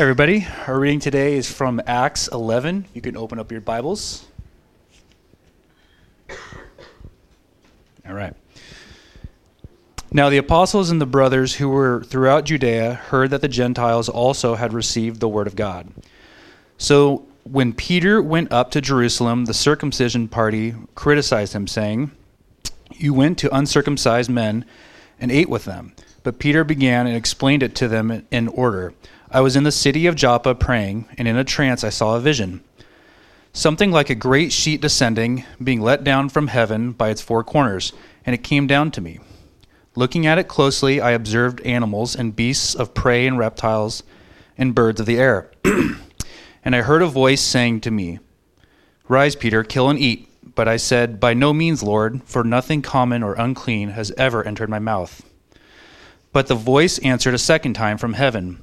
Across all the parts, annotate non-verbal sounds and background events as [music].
everybody. Our reading today is from Acts 11. You can open up your Bibles. All right. Now the apostles and the brothers who were throughout Judea heard that the Gentiles also had received the word of God. So when Peter went up to Jerusalem, the circumcision party criticized him, saying, You went to uncircumcised men and ate with them. But Peter began and explained it to them in order. I was in the city of Joppa praying, and in a trance I saw a vision. Something like a great sheet descending, being let down from heaven by its four corners, and it came down to me. Looking at it closely, I observed animals and beasts of prey and reptiles and birds of the air. [clears throat] and I heard a voice saying to me, Rise, Peter, kill and eat. But I said, By no means, Lord, for nothing common or unclean has ever entered my mouth. But the voice answered a second time from heaven.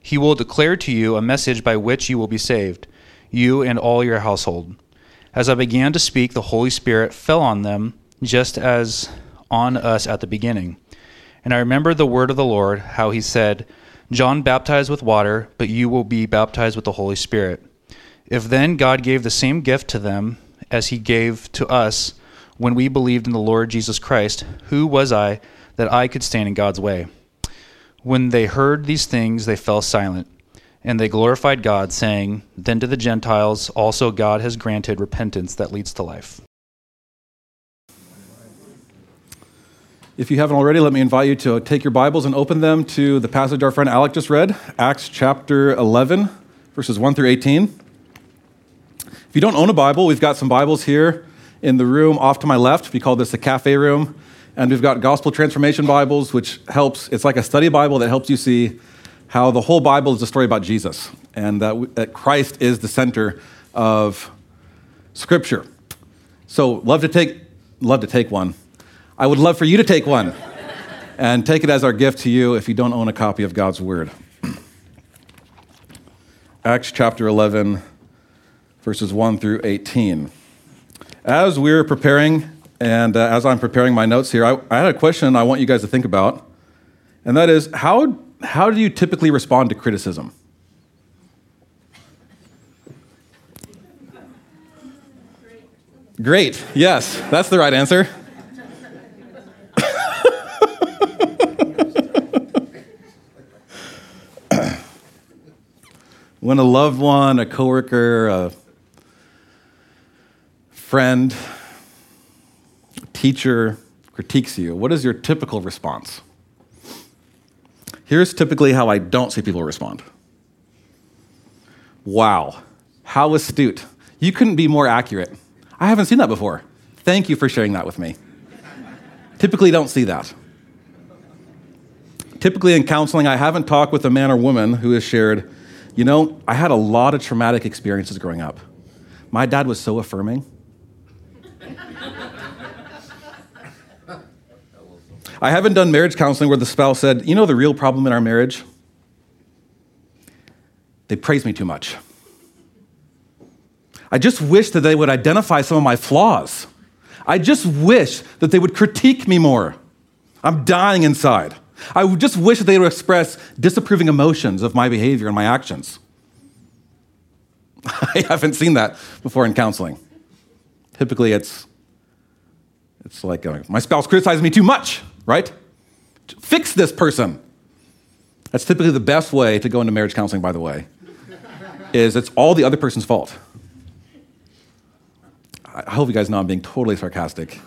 he will declare to you a message by which you will be saved, you and all your household. As I began to speak, the Holy Spirit fell on them, just as on us at the beginning. And I remembered the word of the Lord, how he said, John baptized with water, but you will be baptized with the Holy Spirit. If then God gave the same gift to them as he gave to us when we believed in the Lord Jesus Christ, who was I that I could stand in God's way? When they heard these things, they fell silent, and they glorified God, saying, Then to the Gentiles also God has granted repentance that leads to life. If you haven't already, let me invite you to take your Bibles and open them to the passage our friend Alec just read, Acts chapter 11, verses 1 through 18. If you don't own a Bible, we've got some Bibles here in the room off to my left. We call this the cafe room. And we've got Gospel Transformation Bibles, which helps, it's like a study Bible that helps you see how the whole Bible is a story about Jesus and that, that Christ is the center of Scripture. So, love to take, love to take one. I would love for you to take one and take it as our gift to you if you don't own a copy of God's Word. [clears throat] Acts chapter 11, verses 1 through 18. As we're preparing and uh, as I'm preparing my notes here, I, I, had a question I want you guys to think about. And that is how, how do you typically respond to criticism? Great. Yes, that's the right answer. [laughs] when a loved one, a coworker, a friend, teacher critiques you, what is your typical response? Here's typically how I don't see people respond. Wow, how astute. You couldn't be more accurate. I haven't seen that before. Thank you for sharing that with me. typically, don't see that. Typically, in counseling, I haven't talked with a man or woman who has shared, you know, I had a lot of traumatic experiences growing up. My dad was so affirming. I haven't done marriage counseling where the spouse said, You know the real problem in our marriage? They praise me too much. I just wish that they would identify some of my flaws. I just wish that they would critique me more. I'm dying inside. I just wish that they would express disapproving emotions of my behavior and my actions. [laughs] I haven't seen that before in counseling. Typically, it's, it's like uh, my spouse criticizes me too much right? Fix this person. That's typically the best way to go into marriage counseling, by the way, is it's all the other person's fault. I hope you guys know I'm being totally sarcastic.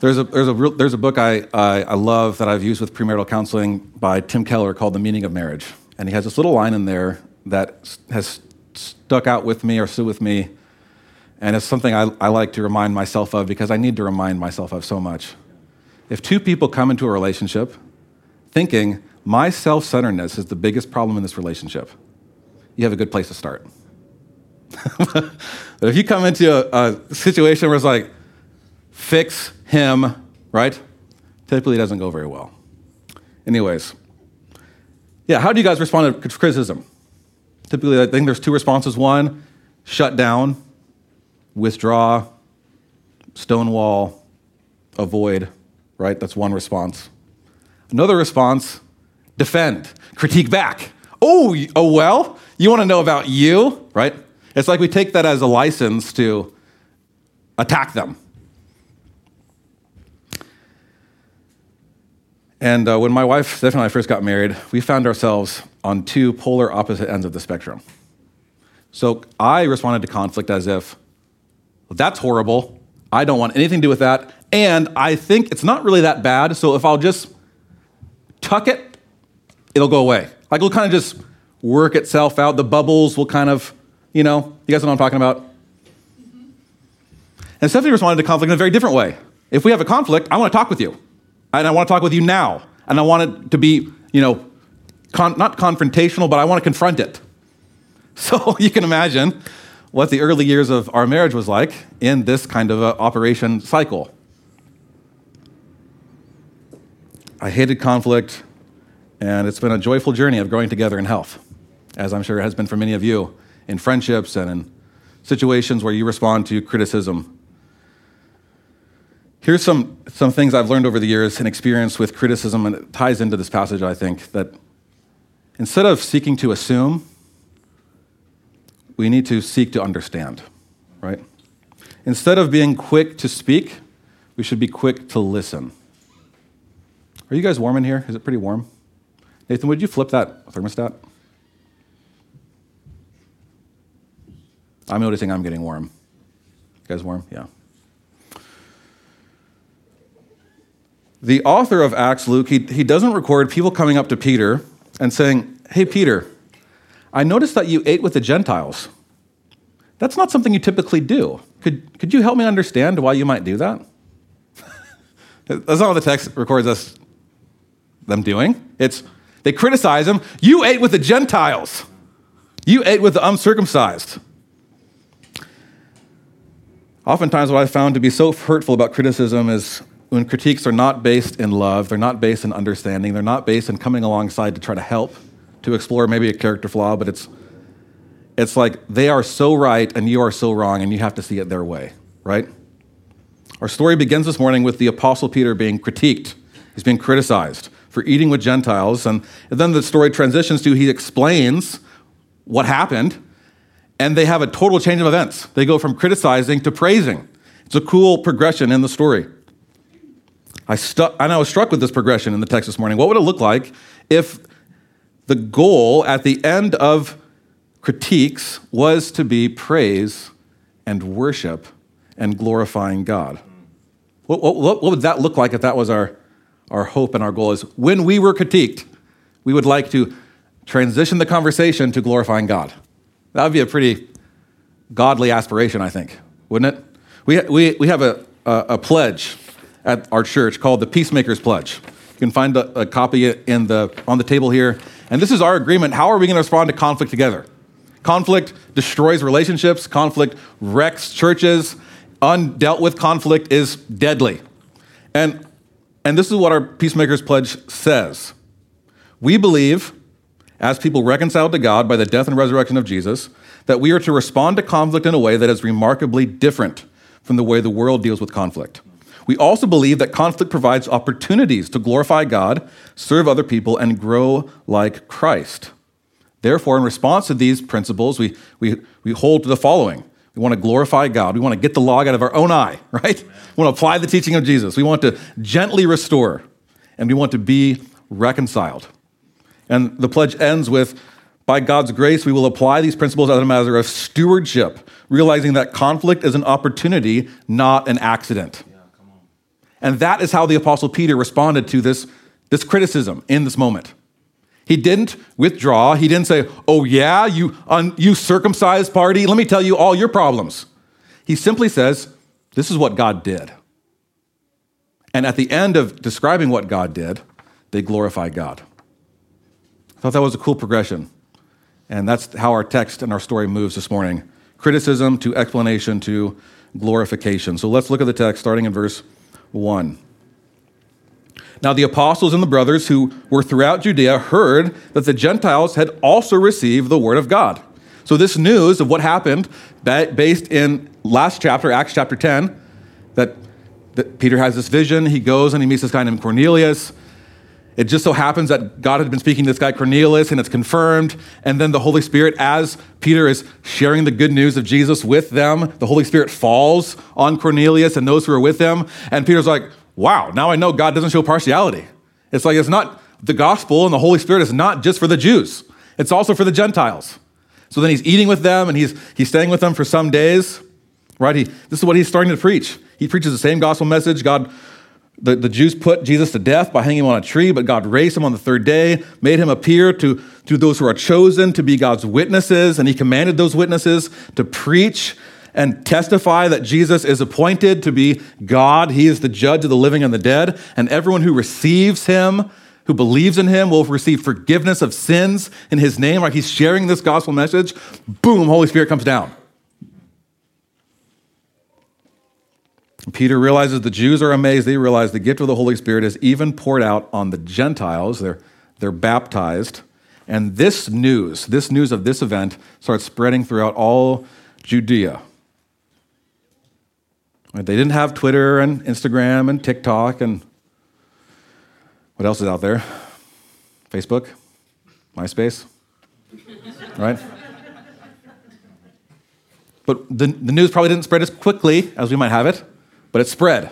there's, a, there's, a real, there's a book I, I, I love that I've used with premarital counseling by Tim Keller called The Meaning of Marriage. And he has this little line in there that has stuck out with me or stood with me. And it's something I, I like to remind myself of because I need to remind myself of so much. If two people come into a relationship thinking, my self centeredness is the biggest problem in this relationship, you have a good place to start. [laughs] but if you come into a, a situation where it's like, fix him, right? Typically doesn't go very well. Anyways, yeah, how do you guys respond to criticism? Typically, I think there's two responses. One, shut down, withdraw, stonewall, avoid, right? That's one response. Another response, defend, critique back. Oh, oh well, you want to know about you, right? It's like we take that as a license to attack them. And uh, when my wife, Stephanie, and I first got married, we found ourselves on two polar opposite ends of the spectrum. So I responded to conflict as if, well, that's horrible. I don't want anything to do with that. And I think it's not really that bad. So if I'll just tuck it, it'll go away. Like it'll kind of just work itself out. The bubbles will kind of, you know, you guys know what I'm talking about? Mm-hmm. And Stephanie responded to conflict in a very different way. If we have a conflict, I want to talk with you. And I want to talk with you now. And I want it to be, you know, con- not confrontational, but I want to confront it. [laughs] So you can imagine what the early years of our marriage was like in this kind of operation cycle. I hated conflict, and it's been a joyful journey of growing together in health, as I'm sure it has been for many of you in friendships and in situations where you respond to criticism. Here's some, some things I've learned over the years and experience with criticism, and it ties into this passage, I think, that instead of seeking to assume, we need to seek to understand, right? Instead of being quick to speak, we should be quick to listen. Are you guys warm in here? Is it pretty warm? Nathan, would you flip that thermostat? I'm noticing I'm getting warm. You guys warm? Yeah. The author of Acts, Luke, he, he doesn't record people coming up to Peter and saying, Hey, Peter, I noticed that you ate with the Gentiles. That's not something you typically do. Could, could you help me understand why you might do that? [laughs] That's not what the text records us them doing. It's they criticize him. You ate with the Gentiles. You ate with the uncircumcised. Oftentimes, what I've found to be so hurtful about criticism is when critiques are not based in love, they're not based in understanding, they're not based in coming alongside to try to help, to explore maybe a character flaw, but it's it's like they are so right and you are so wrong and you have to see it their way, right? Our story begins this morning with the Apostle Peter being critiqued. He's being criticized for eating with Gentiles. And then the story transitions to he explains what happened, and they have a total change of events. They go from criticizing to praising. It's a cool progression in the story. I, stu- and I was struck with this progression in the text this morning. What would it look like if the goal at the end of critiques was to be praise and worship and glorifying God. What, what, what, would that look like if that was our, our hope and our goal? Is when we were critiqued, we would like to transition the conversation to glorifying God. That would be a pretty godly aspiration, I think, wouldn't it? We, we, we have a, a, a pledge at our church called the Peacemaker's Pledge. You can find a, a copy in the, on the table here. And this is our agreement. How are we going to respond to conflict together? Conflict destroys relationships, conflict wrecks churches. Undealt with conflict is deadly. And, and this is what our Peacemakers Pledge says We believe, as people reconciled to God by the death and resurrection of Jesus, that we are to respond to conflict in a way that is remarkably different from the way the world deals with conflict. We also believe that conflict provides opportunities to glorify God, serve other people, and grow like Christ. Therefore, in response to these principles, we, we, we hold to the following. We want to glorify God. We want to get the log out of our own eye, [laughs] right? We want to apply the teaching of Jesus. We want to gently restore, and we want to be reconciled. And the pledge ends with By God's grace, we will apply these principles as a matter of stewardship, realizing that conflict is an opportunity, not an accident. Yeah, and that is how the Apostle Peter responded to this, this criticism in this moment. He didn't withdraw. He didn't say, Oh, yeah, you, un- you circumcised party, let me tell you all your problems. He simply says, This is what God did. And at the end of describing what God did, they glorify God. I thought that was a cool progression. And that's how our text and our story moves this morning criticism to explanation to glorification. So let's look at the text starting in verse 1. Now, the apostles and the brothers who were throughout Judea heard that the Gentiles had also received the word of God. So, this news of what happened, based in last chapter, Acts chapter 10, that, that Peter has this vision. He goes and he meets this guy named Cornelius. It just so happens that God had been speaking to this guy Cornelius, and it's confirmed. And then the Holy Spirit, as Peter is sharing the good news of Jesus with them, the Holy Spirit falls on Cornelius and those who are with him. And Peter's like, wow, now I know God doesn't show partiality. It's like it's not the gospel and the Holy Spirit is not just for the Jews, it's also for the Gentiles. So then he's eating with them and he's, he's staying with them for some days, right? He, this is what he's starting to preach. He preaches the same gospel message. God the, the Jews put Jesus to death by hanging him on a tree, but God raised him on the third day, made him appear to, to those who are chosen to be God's witnesses, and he commanded those witnesses to preach and testify that Jesus is appointed to be God. He is the judge of the living and the dead, and everyone who receives him, who believes in him, will receive forgiveness of sins in his name. Like he's sharing this gospel message, boom, Holy Spirit comes down. Peter realizes the Jews are amazed. They realize the gift of the Holy Spirit is even poured out on the Gentiles. They're, they're baptized. And this news, this news of this event, starts spreading throughout all Judea. They didn't have Twitter and Instagram and TikTok and what else is out there? Facebook? MySpace? right? But the, the news probably didn't spread as quickly as we might have it but it spread.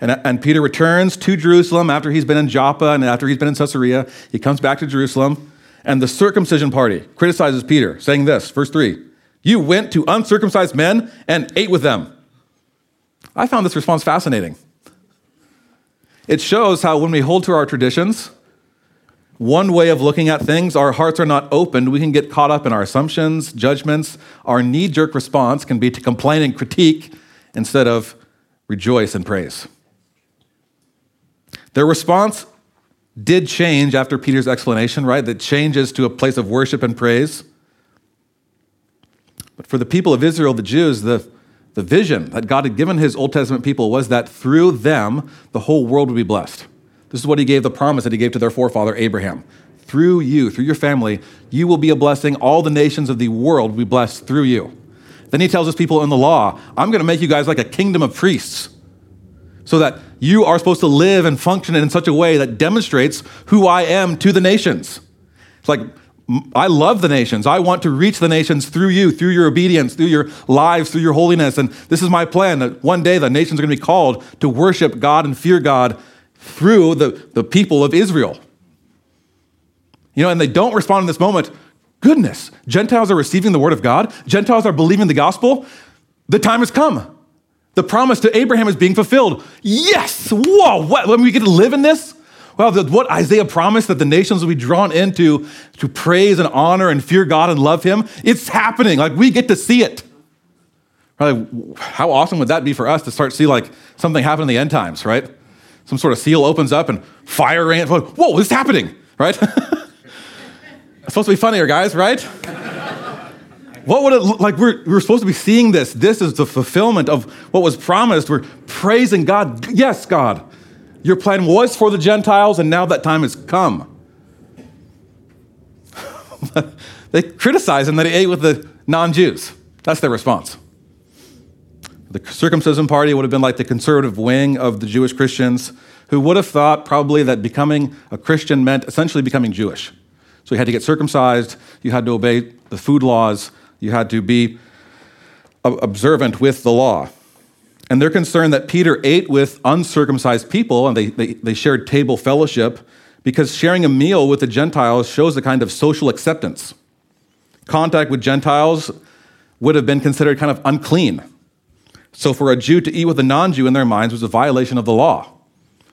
And, and Peter returns to Jerusalem after he's been in Joppa and after he's been in Caesarea. He comes back to Jerusalem, and the circumcision party criticizes Peter, saying this, verse 3 You went to uncircumcised men and ate with them. I found this response fascinating. It shows how when we hold to our traditions, one way of looking at things, our hearts are not opened. We can get caught up in our assumptions, judgments. Our knee jerk response can be to complain and critique instead of rejoice and praise. Their response did change after Peter's explanation, right? That changes to a place of worship and praise. But for the people of Israel, the Jews, the, the vision that God had given his Old Testament people was that through them, the whole world would be blessed. This is what he gave the promise that he gave to their forefather Abraham. Through you, through your family, you will be a blessing. All the nations of the world will be blessed through you. Then he tells his people in the law, I'm going to make you guys like a kingdom of priests so that you are supposed to live and function in such a way that demonstrates who I am to the nations. It's like, I love the nations. I want to reach the nations through you, through your obedience, through your lives, through your holiness. And this is my plan that one day the nations are going to be called to worship God and fear God through the, the people of Israel. You know, and they don't respond in this moment Goodness, Gentiles are receiving the word of God, Gentiles are believing the gospel. The time has come. The promise to Abraham is being fulfilled. Yes! Whoa, what? When we get to live in this? Well, what Isaiah promised that the nations will be drawn into to praise and honor and fear God and love Him, it's happening. Like we get to see it. Right? How awesome would that be for us to start to see like something happen in the end times, right? Some sort of seal opens up and fire rain. Whoa, this is happening, right? [laughs] It's supposed to be funnier, guys, right? what would it look like? We're, we're supposed to be seeing this. This is the fulfillment of what was promised. We're praising God. Yes, God, your plan was for the Gentiles, and now that time has come. [laughs] they criticize him that he ate with the non Jews. That's their response. The circumcision party would have been like the conservative wing of the Jewish Christians who would have thought probably that becoming a Christian meant essentially becoming Jewish. So you had to get circumcised, you had to obey the food laws, you had to be uh, observant with the law. And they're concerned that Peter ate with uncircumcised people and they, they, they shared table fellowship because sharing a meal with the Gentiles shows a kind of social acceptance. Contact with Gentiles would have been considered kind of unclean. So for a Jew to eat with a non Jew in their minds was a violation of the law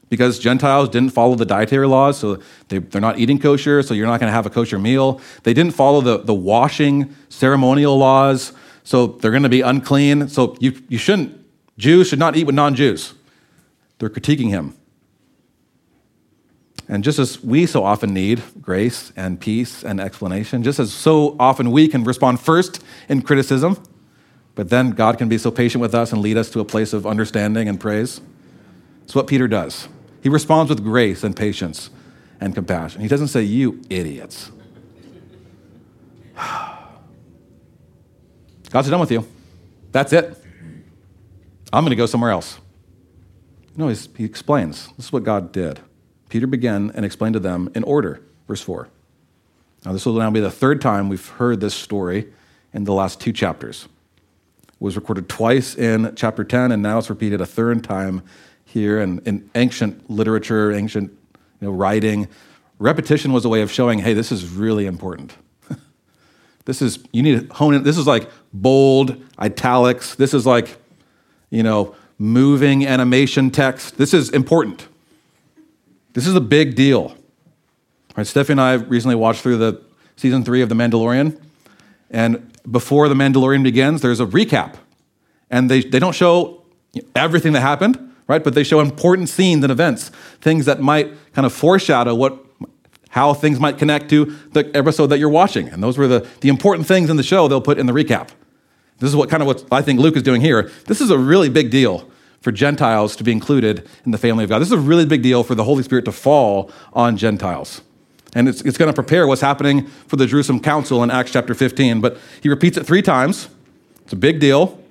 because Gentiles didn't follow the dietary laws, so they, are not eating kosher, so you're not going to have a kosher meal. They didn't follow the, the washing ceremonial laws, so they're going to be unclean. So you, you shouldn't, Jews should not eat with non Jews. They're critiquing him. And just as we so often need grace and peace and explanation, just as so often we can respond first in criticism, but then God can be so patient with us and lead us to a place of understanding and praise. It's what Peter does. He responds with grace and patience and compassion. He doesn't say, You idiots. [sighs] God's done with you. That's it. I'm going to go somewhere else. No, he explains. This is what God did. Peter began and explained to them in order. Verse 4. Now, this will now be the third time we've heard this story in the last two chapters. It was recorded twice in chapter 10, and now it's repeated a third time here. And in ancient literature, ancient you know, writing, repetition was a way of showing, hey, this is really important. [laughs] this is, you need to hone in. This is like bold, italics. This is like, you know, moving animation text. This is important. This is a big deal. Right, Steffi and I recently watched through the season three of The Mandalorian, and before The Mandalorian begins, there's a recap. And they, they don't show everything that happened, right? But they show important scenes and events, things that might kind of foreshadow what how things might connect to the episode that you're watching. And those were the, the important things in the show they'll put in the recap. This is what kind of what I think Luke is doing here. This is a really big deal for Gentiles to be included in the family of God. This is a really big deal for the Holy Spirit to fall on Gentiles. And it's, it's going to prepare what's happening for the Jerusalem Council in Acts chapter 15. But he repeats it three times. It's a big deal.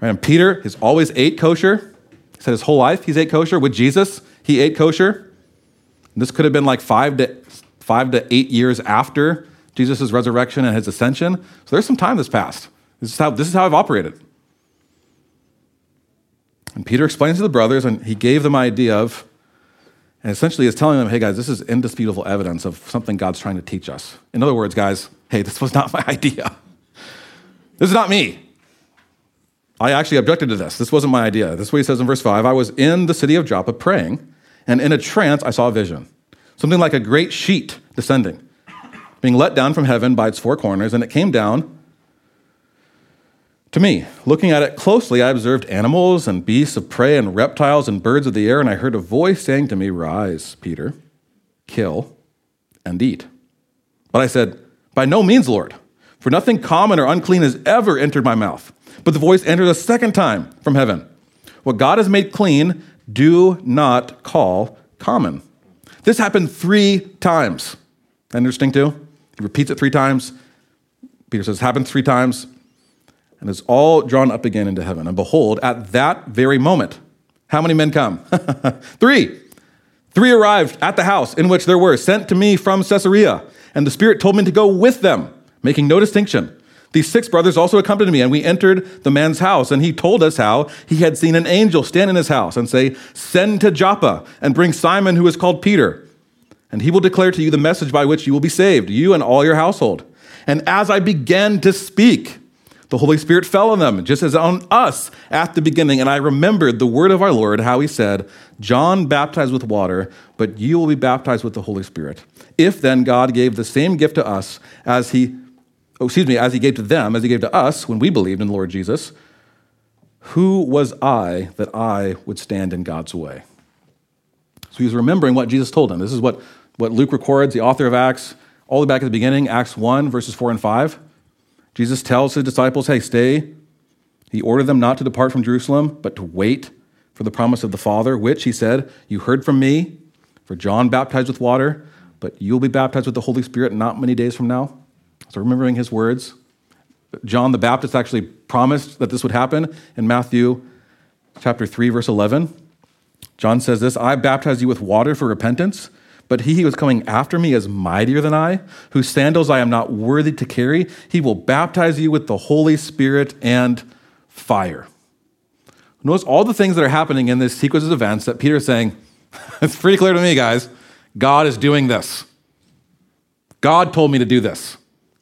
And Peter has always ate kosher. He said his whole life he's ate kosher. With Jesus, he ate kosher. And this could have been like five to, five to eight years after Jesus' resurrection and his ascension. So there's some time that's passed. This is how, this is how I've operated. And Peter explains to the brothers, and he gave them idea of, and essentially is telling them, hey guys, this is indisputable evidence of something God's trying to teach us. In other words, guys, hey, this was not my [laughs] idea. This is not me. I actually objected to this. This wasn't my idea. This is what he says in verse 5. I was in the city of Joppa praying, and in a trance I saw a vision. Something like a great sheet descending, being let down from heaven by its four corners, and it came down to me. Looking at it closely, I observed animals and beasts of prey and reptiles and birds of the air, and I heard a voice saying to me, Rise, Peter, kill and eat. But I said, By no means, Lord, for nothing common or unclean has ever entered my mouth. But the voice entered a second time from heaven. What God has made clean, do not call common. This happened three times. Interesting too? He repeats it three times. Peter says, happened three times and is all drawn up again into heaven. And behold, at that very moment, how many men come? [laughs] Three. Three arrived at the house in which there were sent to me from Caesarea, and the Spirit told me to go with them, making no distinction. These six brothers also accompanied me, and we entered the man's house, and he told us how he had seen an angel stand in his house and say, Send to Joppa and bring Simon, who is called Peter, and he will declare to you the message by which you will be saved, you and all your household. And as I began to speak, the Holy Spirit fell on them, just as on us at the beginning. And I remembered the word of our Lord, how he said, John baptized with water, but you will be baptized with the Holy Spirit. If then God gave the same gift to us as he, oh, excuse me, as he gave to them, as he gave to us when we believed in the Lord Jesus, who was I that I would stand in God's way? So he was remembering what Jesus told him. This is what, what Luke records, the author of Acts, all the way back at the beginning, Acts 1, verses 4 and 5. Jesus tells his disciples, hey, stay. He ordered them not to depart from Jerusalem, but to wait for the promise of the Father, which, he said, you heard from me. For John baptized with water, but you'll be baptized with the Holy Spirit not many days from now. So, remembering his words, John the Baptist actually promised that this would happen in Matthew chapter 3, verse 11. John says this I baptize you with water for repentance but he who is coming after me is mightier than I, whose sandals I am not worthy to carry. He will baptize you with the Holy Spirit and fire. Notice all the things that are happening in this sequence of events that Peter is saying, [laughs] it's pretty clear to me, guys. God is doing this. God told me to do this.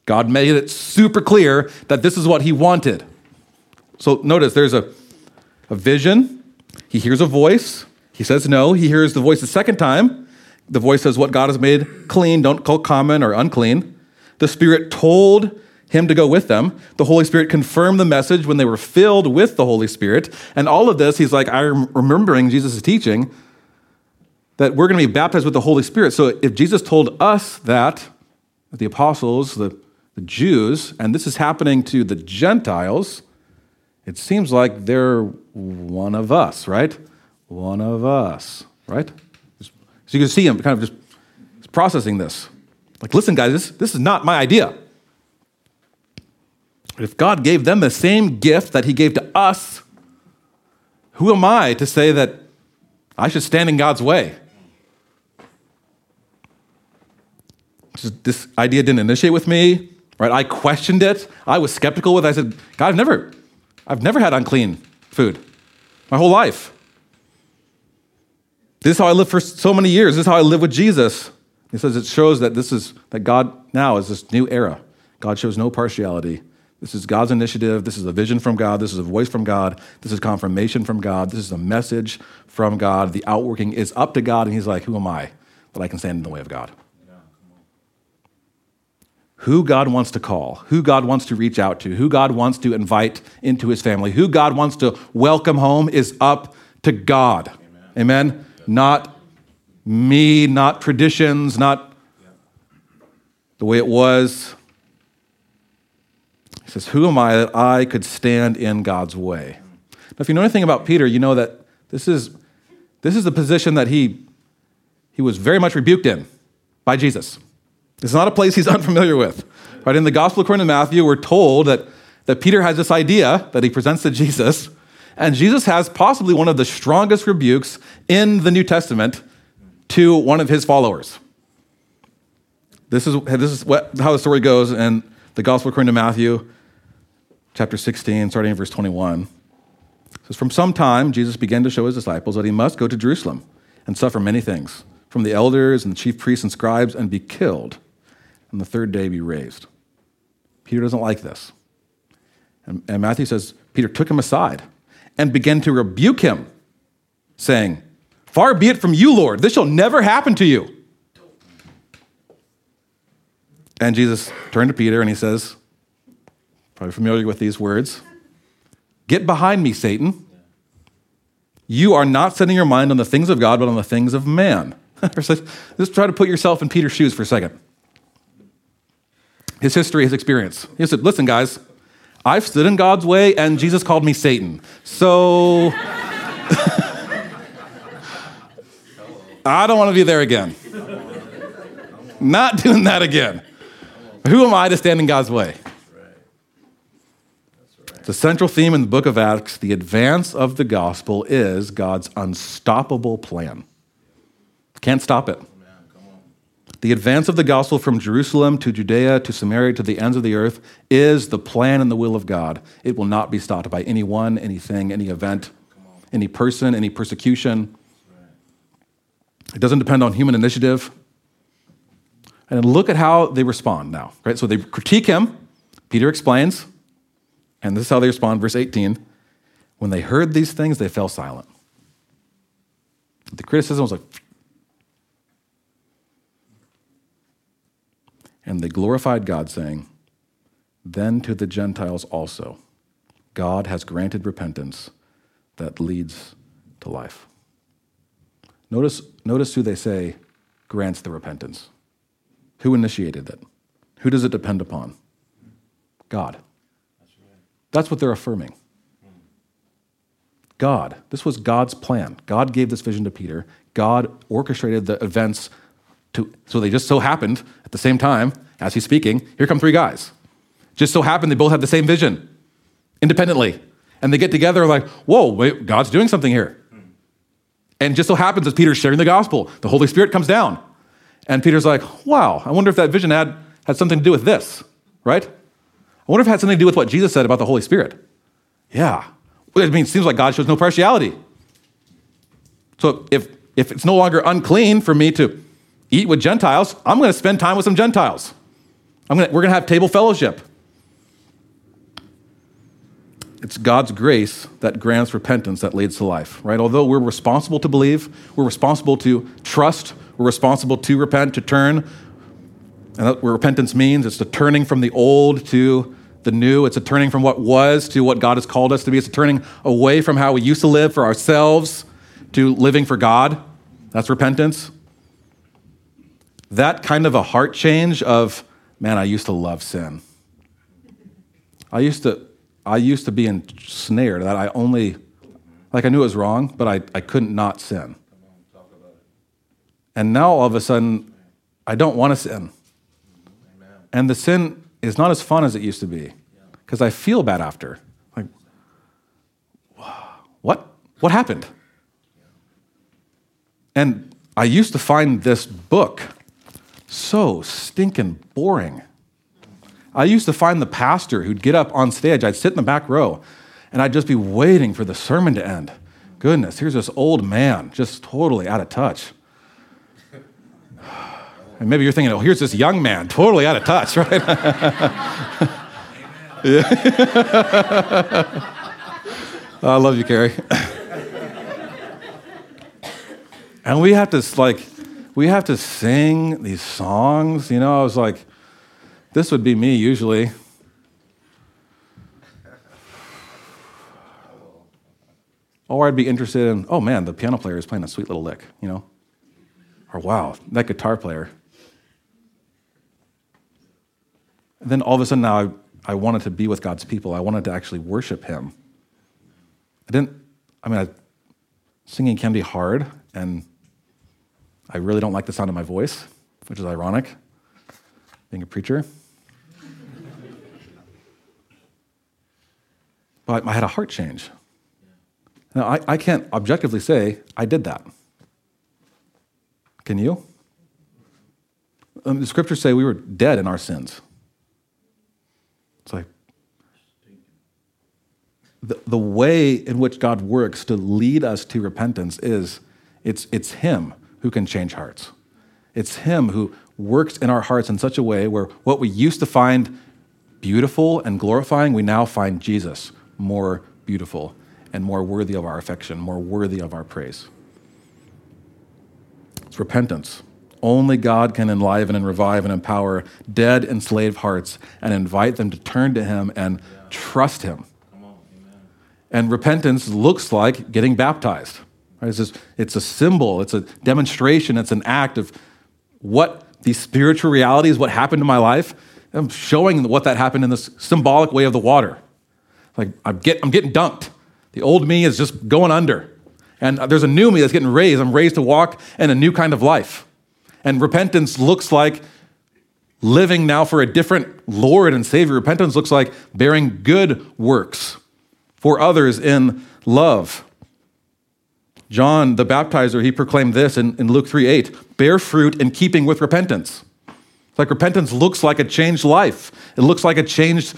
God made it super clear that this is what he wanted. So notice there's a, a vision. He hears a voice. He says no. He hears the voice a second time. The voice says, What God has made clean, don't call common or unclean. The Spirit told him to go with them. The Holy Spirit confirmed the message when they were filled with the Holy Spirit. And all of this, he's like, I'm remembering Jesus' teaching. that we're going to be baptized with the Holy Spirit. So if Jesus told us that, the apostles, the, the Jews, and this is happening to the Gentiles, it seems like they're one of us, right? One of us, right? So you can see him kind of just processing this. Like, listen, guys, this, this is not my idea. If God gave them the same gift that he gave to us, who am I to say that I should stand in God's way? This idea didn't initiate with me, right? I questioned it. I was skeptical with it. I said, God, I've never, I've never had unclean food my whole life. This is how I lived for so many years. This is how I live with Jesus. He says it shows that this is that God now is this new era. God shows no partiality. This is God's initiative. This is a vision from God. This is a voice from God. This is confirmation from God. This is a message from God. The outworking is up to God, and He's like, Who am I that I can stand in the way of God? who God wants to call, who God wants to reach out to, who God wants to invite into his family, who God wants to welcome home is up to God. Amen? Amen? Not me, not traditions, not the way it was. He says, Who am I that I could stand in God's way? Now, if you know anything about Peter, you know that this is, this is the position that he, he was very much rebuked in by Jesus. It's not a place he's [laughs] unfamiliar with. Right? In the Gospel according to Matthew, we're told that, that Peter has this idea that he presents to Jesus, and Jesus has possibly one of the strongest rebukes in the New Testament to one of his followers. This is, this is what, how the story goes in the Gospel according to Matthew, chapter 16, starting in verse 21. It says, From some time, Jesus began to show his disciples that he must go to Jerusalem and suffer many things from the elders and the chief priests and scribes and be killed and the third day be raised. Peter doesn't like this. And, and Matthew says, Peter took him aside and began to rebuke him, saying, Far be it from you, Lord, this shall never happen to you. And Jesus turned to Peter and he says, probably familiar with these words Get behind me, Satan. You are not setting your mind on the things of God, but on the things of man. [laughs] Just try to put yourself in Peter's shoes for a second his history, his experience. He said, Listen, guys, I've stood in God's way and Jesus called me Satan. So [laughs] I don't want to be there again. Not doing that again. Who am I to stand in God's way? The central theme in the book of Acts, the advance of the gospel, is God's unstoppable plan. Can't stop it. The advance of the gospel from Jerusalem to Judea to Samaria to the ends of the earth is the plan and the will of God. It will not be stopped by anyone, anything, any event, any person, any persecution. It doesn't depend on human initiative. And look at how they respond now, right? So they critique him. Peter explains, and this is how they respond, verse 18. When they heard these things, they fell silent. The criticism was like, And they glorified God, saying, Then to the Gentiles also, God has granted repentance that leads to life. Notice, notice who they say grants the repentance. Who initiated it? Who does it depend upon? God. That's. That's what they're affirming. God. This was God's plan. God gave this vision to Peter. God orchestrated the events to, so they just so happened at the same time as he's speaking, here come three guys. Just so happened they both have the same vision independently. And they get together like, whoa, wait, God's doing something here. And just so happens as Peter's sharing the gospel, the Holy Spirit comes down. And Peter's like, wow, I wonder if that vision had, had something to do with this, right? I wonder if it had something to do with what Jesus said about the Holy Spirit. Yeah. I mean, it seems like God shows no partiality. So if, if it's no longer unclean for me to eat with Gentiles, I'm going to spend time with some Gentiles. Gonna, we're going to have table fellowship. It's God's grace that grants repentance that leads to life, right? Although we're responsible to believe, we're responsible to trust, we're responsible to repent, to turn. And that's what repentance means. It's the turning from the old to the new. It's a turning from what was to what God has called us to be. It's a turning away from how we used to live for ourselves to living for God. That's repentance. That kind of a heart change of, man, I used to love sin. I used to, I used to be ensnared that I only, like I knew it was wrong, but I, I couldn't not sin. And now all of a sudden, I don't want to sin. And the sin is not as fun as it used to be because I feel bad after. Like, what? What happened? And I used to find this book so stinking boring. I used to find the pastor who'd get up on stage, I'd sit in the back row, and I'd just be waiting for the sermon to end. Goodness, here's this old man just totally out of touch. [sighs] And maybe you're thinking, oh, here's this young man, totally out of touch, [laughs] right? [laughs] I love you, Carrie. [laughs] and we have to like, we have to sing these songs. You know, I was like, this would be me usually. Or I'd be interested in, oh man, the piano player is playing a sweet little lick, you know? Or wow, that guitar player. And then all of a sudden now I, I wanted to be with God's people. I wanted to actually worship Him. I didn't, I mean, I, singing can be hard, and I really don't like the sound of my voice, which is ironic, being a preacher. but I had a heart change. Now, I, I can't objectively say I did that. Can you? Um, the scriptures say we were dead in our sins. It's like the, the way in which God works to lead us to repentance is it's, it's Him who can change hearts. It's Him who works in our hearts in such a way where what we used to find beautiful and glorifying, we now find Jesus more beautiful and more worthy of our affection, more worthy of our praise. It's repentance. Only God can enliven and revive and empower dead, enslaved hearts and invite them to turn to Him and trust Him. And repentance looks like getting baptized. Right? It's, just, it's a symbol, it's a demonstration, it's an act of what these spiritual realities, what happened in my life. I'm showing what that happened in this symbolic way of the water. Like I'm, get, I'm getting dunked. The old me is just going under. And there's a new me that's getting raised. I'm raised to walk in a new kind of life. And repentance looks like living now for a different Lord and Savior. Repentance looks like bearing good works for others in love. John the baptizer, he proclaimed this in, in Luke 3 8 bear fruit in keeping with repentance. It's like repentance looks like a changed life, it looks like a changed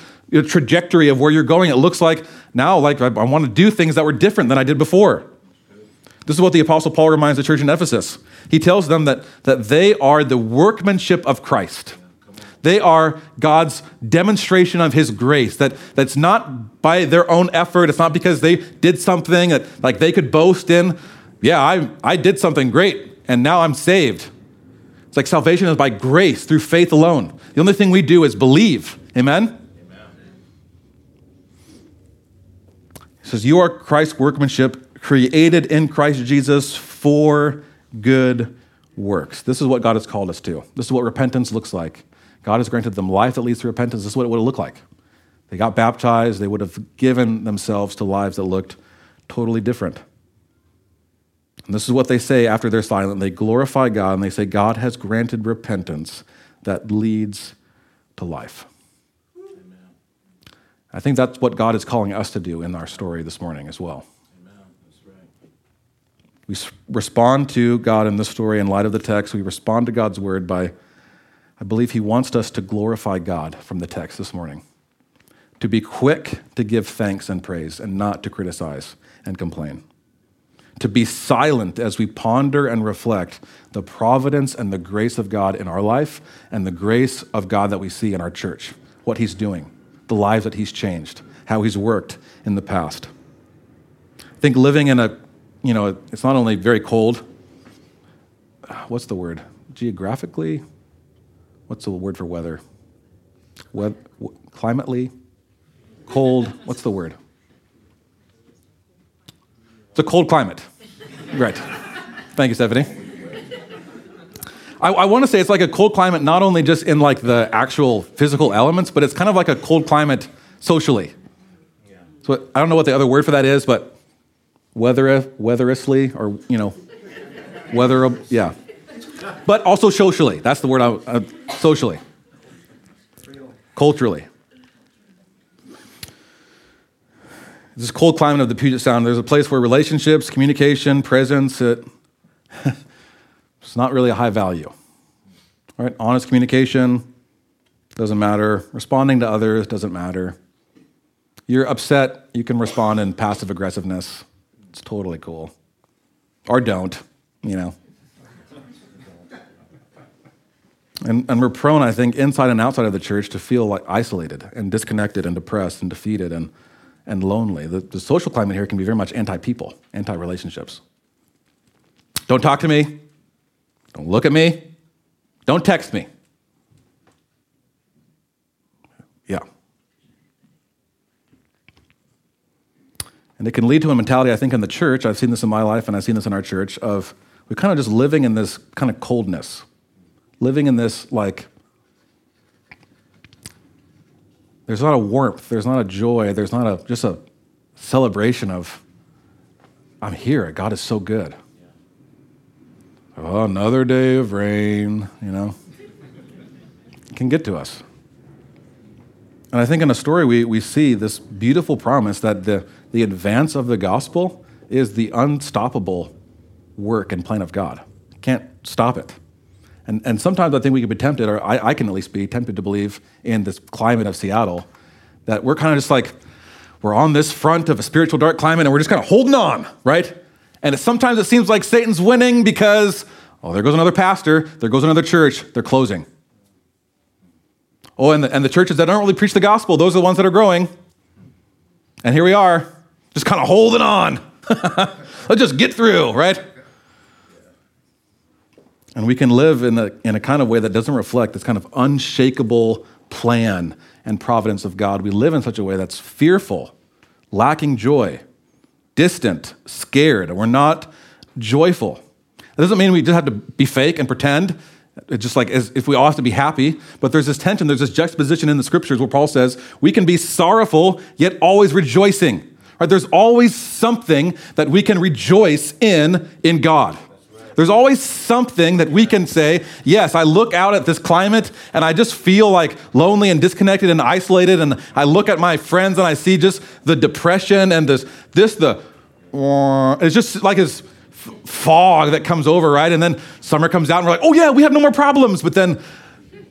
trajectory of where you're going. It looks like now, like I, I want to do things that were different than I did before. This is what the Apostle Paul reminds the church in Ephesus. He tells them that, that they are the workmanship of Christ. They are God's demonstration of His grace. That, that's not by their own effort. It's not because they did something that like they could boast in. Yeah, I, I did something great, and now I'm saved. It's like salvation is by grace through faith alone. The only thing we do is believe. Amen? He says, You are Christ's workmanship created in Christ Jesus for good works. This is what God has called us to. This is what repentance looks like. God has granted them life that leads to repentance. This is what it would have looked like. They got baptized, they would have given themselves to lives that looked totally different. And this is what they say after they're silent. They glorify God and they say, God has granted repentance that leads to life. Amen. I think that's what God is calling us to do in our story this morning as well. Right. We respond to God in this story in light of the text. We respond to God's word by, I believe, He wants us to glorify God from the text this morning. To be quick to give thanks and praise and not to criticize and complain. To be silent as we ponder and reflect the providence and the grace of God in our life and the grace of God that we see in our church, what He's doing, the lives that He's changed, how He's worked in the past. I think living in a you know, it's not only very cold, what's the word? Geographically? What's the word for weather? We- climately? Cold? What's the word? It's a cold climate. Right. Thank you, Stephanie. I, I want to say it's like a cold climate, not only just in like the actual physical elements, but it's kind of like a cold climate socially. So I don't know what the other word for that is, but weather, weatherously, or you know, weather, yeah. But also socially. That's the word I, uh, socially. Culturally. This cold climate of the Puget Sound, there's a place where relationships, communication, presence, it, [laughs] it's not really a high value. All right, honest communication doesn't matter. Responding to others doesn't matter. You're upset, you can respond in passive aggressiveness. It's totally cool. Or don't, you know. And, and we're prone, I think, inside and outside of the church to feel like isolated and disconnected and depressed and defeated and, and lonely. The, the social climate here can be very much anti people, anti relationships. Don't talk to me. Don't look at me. Don't text me. Yeah. And it can lead to a mentality, I think, in the church. I've seen this in my life and I've seen this in our church of we're kind of just living in this kind of coldness living in this like there's not a warmth there's not a joy there's not a just a celebration of i'm here god is so good. Oh another day of rain you know can get to us. And i think in a story we, we see this beautiful promise that the, the advance of the gospel is the unstoppable work and plan of god. Can't stop it and, and sometimes I think we can be tempted, or I, I can at least be tempted to believe in this climate of Seattle, that we're kind of just like, we're on this front of a spiritual dark climate and we're just kind of holding on, right? And it, sometimes it seems like Satan's winning because, oh, there goes another pastor, there goes another church, they're closing. Oh, and the, and the churches that don't really preach the gospel, those are the ones that are growing. And here we are, just kind of holding on. [laughs] Let's just get through, right? And we can live in a, in a kind of way that doesn't reflect this kind of unshakable plan and providence of God. We live in such a way that's fearful, lacking joy, distant, scared, we're not joyful. It doesn't mean we just have to be fake and pretend, it's just like as if we all have to be happy, but there's this tension, there's this juxtaposition in the scriptures where Paul says we can be sorrowful yet always rejoicing. Right? There's always something that we can rejoice in in God. There's always something that we can say, yes, I look out at this climate and I just feel like lonely and disconnected and isolated. And I look at my friends and I see just the depression and this, this the, uh, it's just like this fog that comes over, right? And then summer comes out and we're like, oh yeah, we have no more problems. But then,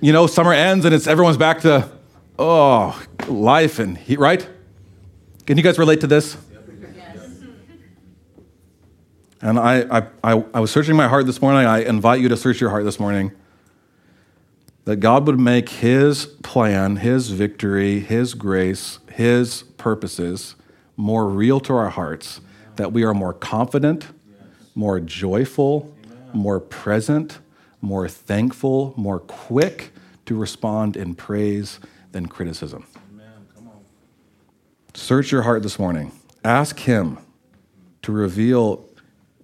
you know, summer ends and it's everyone's back to, oh, life and heat, right? Can you guys relate to this? And I, I, I, was searching my heart this morning. I invite you to search your heart this morning. That God would make His plan, His victory, His grace, His purposes more real to our hearts. That we are more confident, more joyful, more present, more thankful, more quick to respond in praise than criticism. Search your heart this morning. Ask Him to reveal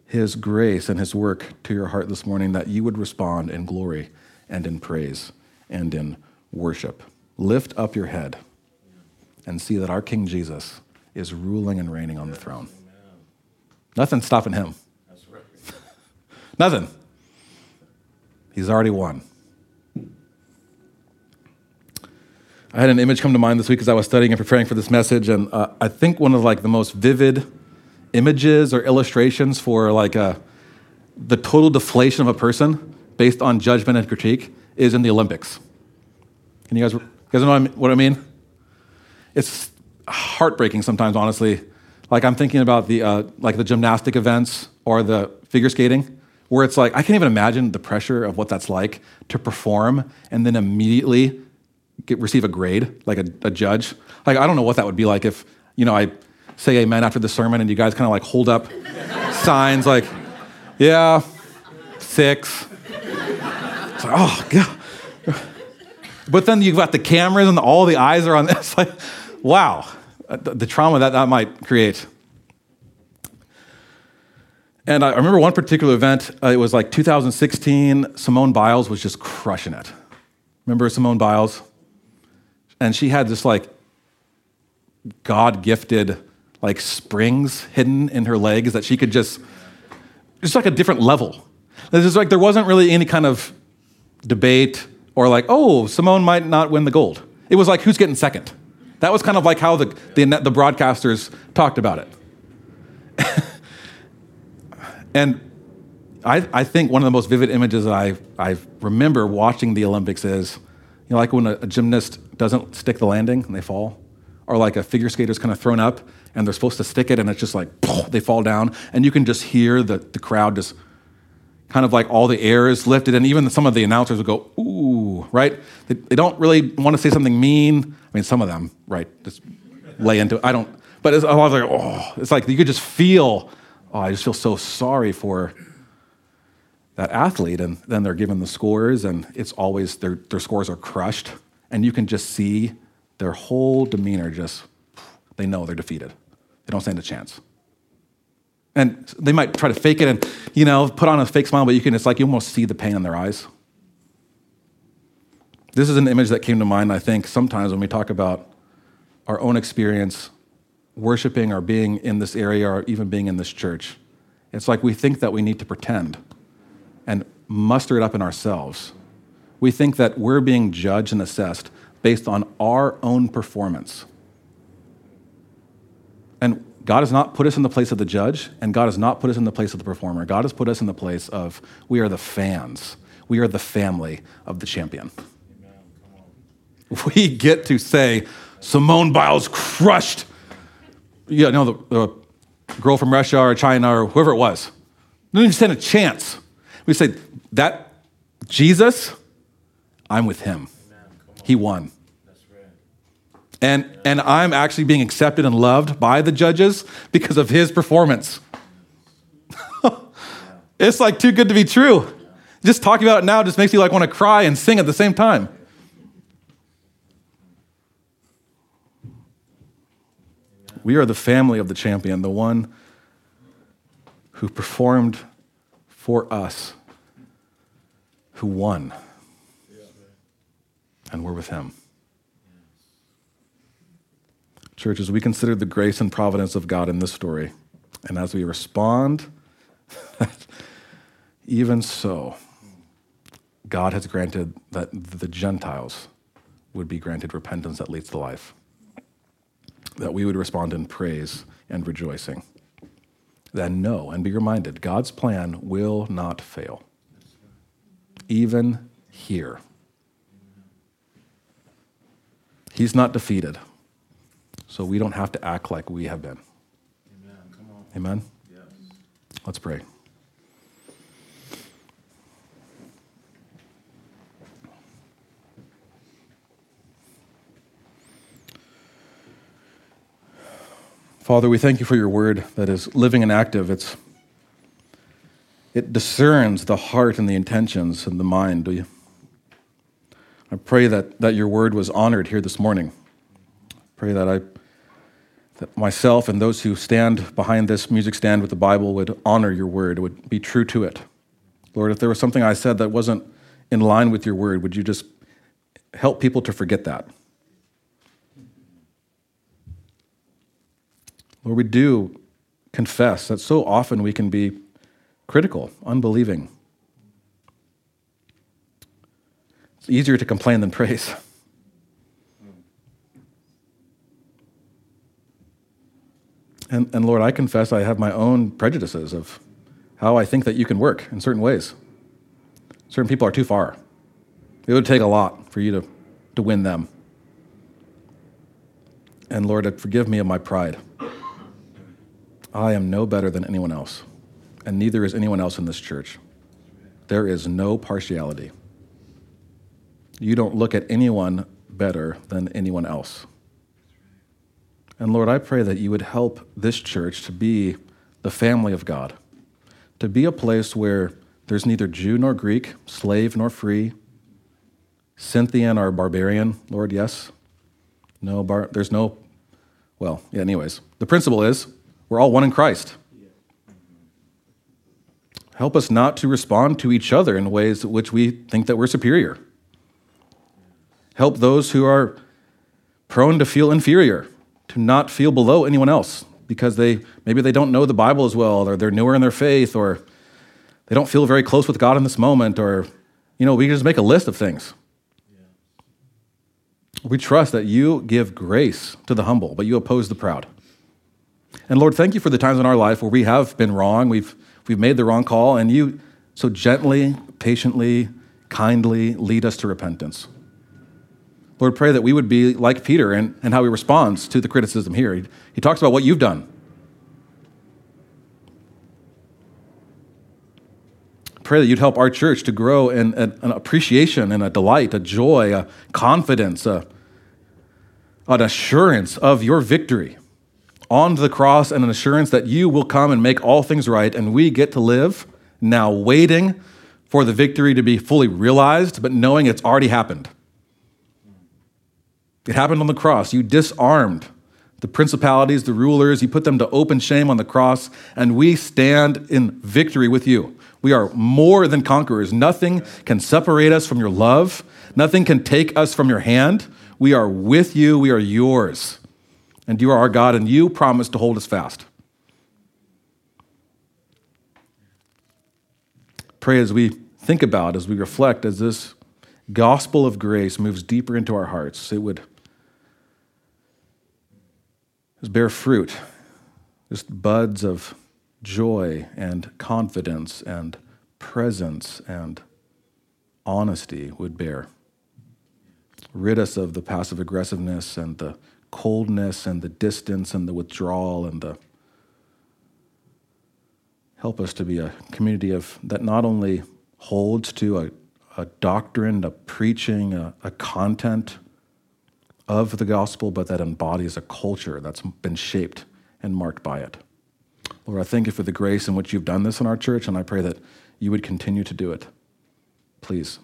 his grace and His work to your heart this morning that you would respond in glory and in praise and in worship. Lift up your head and see that our King Jesus is ruling and reigning on the throne. Nothing's stopping him. [laughs] Nothing. He's already won. I had an image come to mind this week as I was studying and preparing for this message, and uh, I think one of like the most vivid images or illustrations for like a, uh, the total deflation of a person based on judgment and critique is in the Olympics. Can you guys, you guys know what I mean? It's heartbreaking sometimes, honestly. Like I'm thinking about the uh, like the gymnastic events or the figure skating, where it's like I can't even imagine the pressure of what that's like to perform and then immediately get, receive a grade like a, a judge. Like I don't know what that would be like if you know I say amen after the sermon and you guys kind of like hold up signs like, yeah, six. It's like, oh, God. But then you've got the cameras and all the eyes are on [laughs] this. Like, wow, the, trauma that that might create. And I remember one particular event, uh, it was like 2016, Simone Biles was just crushing it. Remember Simone Biles? And she had this like God gifted like springs hidden in her legs that she could just, just like a different level. It's like there wasn't really any kind of debate or like, oh, Simone might not win the gold. It was like, who's getting second? That was kind of like how the, the, the broadcasters talked about it. [laughs] and I, I think one of the most vivid images that I, I remember watching the Olympics is, you know, like when a, a gymnast doesn't stick the landing and they fall, or like a figure skater's kind of thrown up and they're supposed to stick it and it's just like, they fall down, and you can just hear the, the crowd just kind of like all the air is lifted, and even some of the announcers would go, ooh, right? They, they don't really want to say something mean. I mean, some of them, right, just lay into it. I don't, but it's, I was like, oh, it's like you could just feel, oh, I just feel so sorry for that athlete. And then they're given the scores, and it's always, their, their scores are crushed, and you can just see their whole demeanor just, they know they're defeated. They don't stand a chance. And they might try to fake it and, you know, put on a fake smile, but you can, it's like you almost see the pain in their eyes. This is an image that came to mind, I think, sometimes when we talk about our own experience worshiping or being in this area or even being in this church. It's like we think that we need to pretend and muster it up in ourselves. We think that we're being judged and assessed based on our own performance. And God has not put us in the place of the judge, and God has not put us in the place of the performer. God has put us in the place of we are the fans, we are the family of the champion. We get to say, Simone Biles crushed, you know, the, the girl from Russia or China or whoever it was. Didn't even stand a chance. We say, that Jesus, I'm with him. He won. And, and I'm actually being accepted and loved by the judges because of his performance. [laughs] it's like too good to be true. Just talking about it now just makes you like want to cry and sing at the same time. We are the family of the champion, the one who performed for us, who won. And we're with him. Church, as we consider the grace and providence of God in this story, and as we respond, [laughs] even so, God has granted that the Gentiles would be granted repentance that leads to life, that we would respond in praise and rejoicing. Then know and be reminded God's plan will not fail, even here. He's not defeated so we don't have to act like we have been. Amen. Amen? Yes. Let's pray. Father, we thank you for your word that is living and active. It's, it discerns the heart and the intentions and the mind. Do you? I pray that, that your word was honored here this morning. Pray that I that myself and those who stand behind this music stand with the Bible would honor your word, would be true to it. Lord, if there was something I said that wasn't in line with your word, would you just help people to forget that? Lord, we do confess that so often we can be critical, unbelieving. It's easier to complain than praise. And, and Lord, I confess I have my own prejudices of how I think that you can work in certain ways. Certain people are too far. It would take a lot for you to, to win them. And Lord, uh, forgive me of my pride. I am no better than anyone else, and neither is anyone else in this church. There is no partiality. You don't look at anyone better than anyone else. And Lord, I pray that you would help this church to be the family of God, to be a place where there's neither Jew nor Greek, slave nor free, Scythian or barbarian, Lord, yes. No, bar, there's no, well, yeah, anyways. The principle is we're all one in Christ. Help us not to respond to each other in ways which we think that we're superior. Help those who are prone to feel inferior, to not feel below anyone else because they maybe they don't know the Bible as well, or they're newer in their faith, or they don't feel very close with God in this moment, or you know, we just make a list of things. We trust that you give grace to the humble, but you oppose the proud. And Lord, thank you for the times in our life where we have been wrong, we've, we've made the wrong call, and you so gently, patiently, kindly lead us to repentance. Lord, pray that we would be like Peter and, and how he responds to the criticism here. He, he talks about what you've done. Pray that you'd help our church to grow in, in an appreciation and a delight, a joy, a confidence, a, an assurance of your victory on the cross, and an assurance that you will come and make all things right, and we get to live now waiting for the victory to be fully realized, but knowing it's already happened. It happened on the cross. You disarmed the principalities, the rulers, you put them to open shame on the cross, and we stand in victory with you. We are more than conquerors. Nothing can separate us from your love, nothing can take us from your hand. We are with you, we are yours. And you are our God, and you promise to hold us fast. Pray as we think about, as we reflect, as this gospel of grace moves deeper into our hearts, it would bear fruit, just buds of joy and confidence and presence and honesty would bear. Rid us of the passive aggressiveness and the coldness and the distance and the withdrawal and the help us to be a community of that not only holds to a, a doctrine, a preaching, a, a content of the gospel, but that embodies a culture that's been shaped and marked by it. Lord, I thank you for the grace in which you've done this in our church, and I pray that you would continue to do it. Please.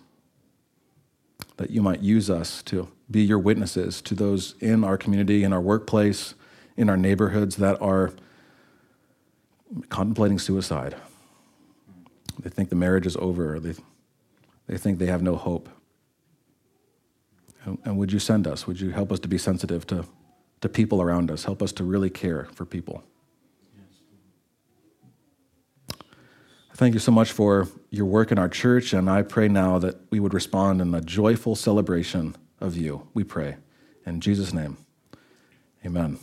That you might use us to be your witnesses to those in our community, in our workplace, in our neighborhoods that are contemplating suicide. They think the marriage is over, they, they think they have no hope. And would you send us? Would you help us to be sensitive to, to people around us? Help us to really care for people. Thank you so much for your work in our church, and I pray now that we would respond in a joyful celebration of you. We pray. In Jesus' name, amen.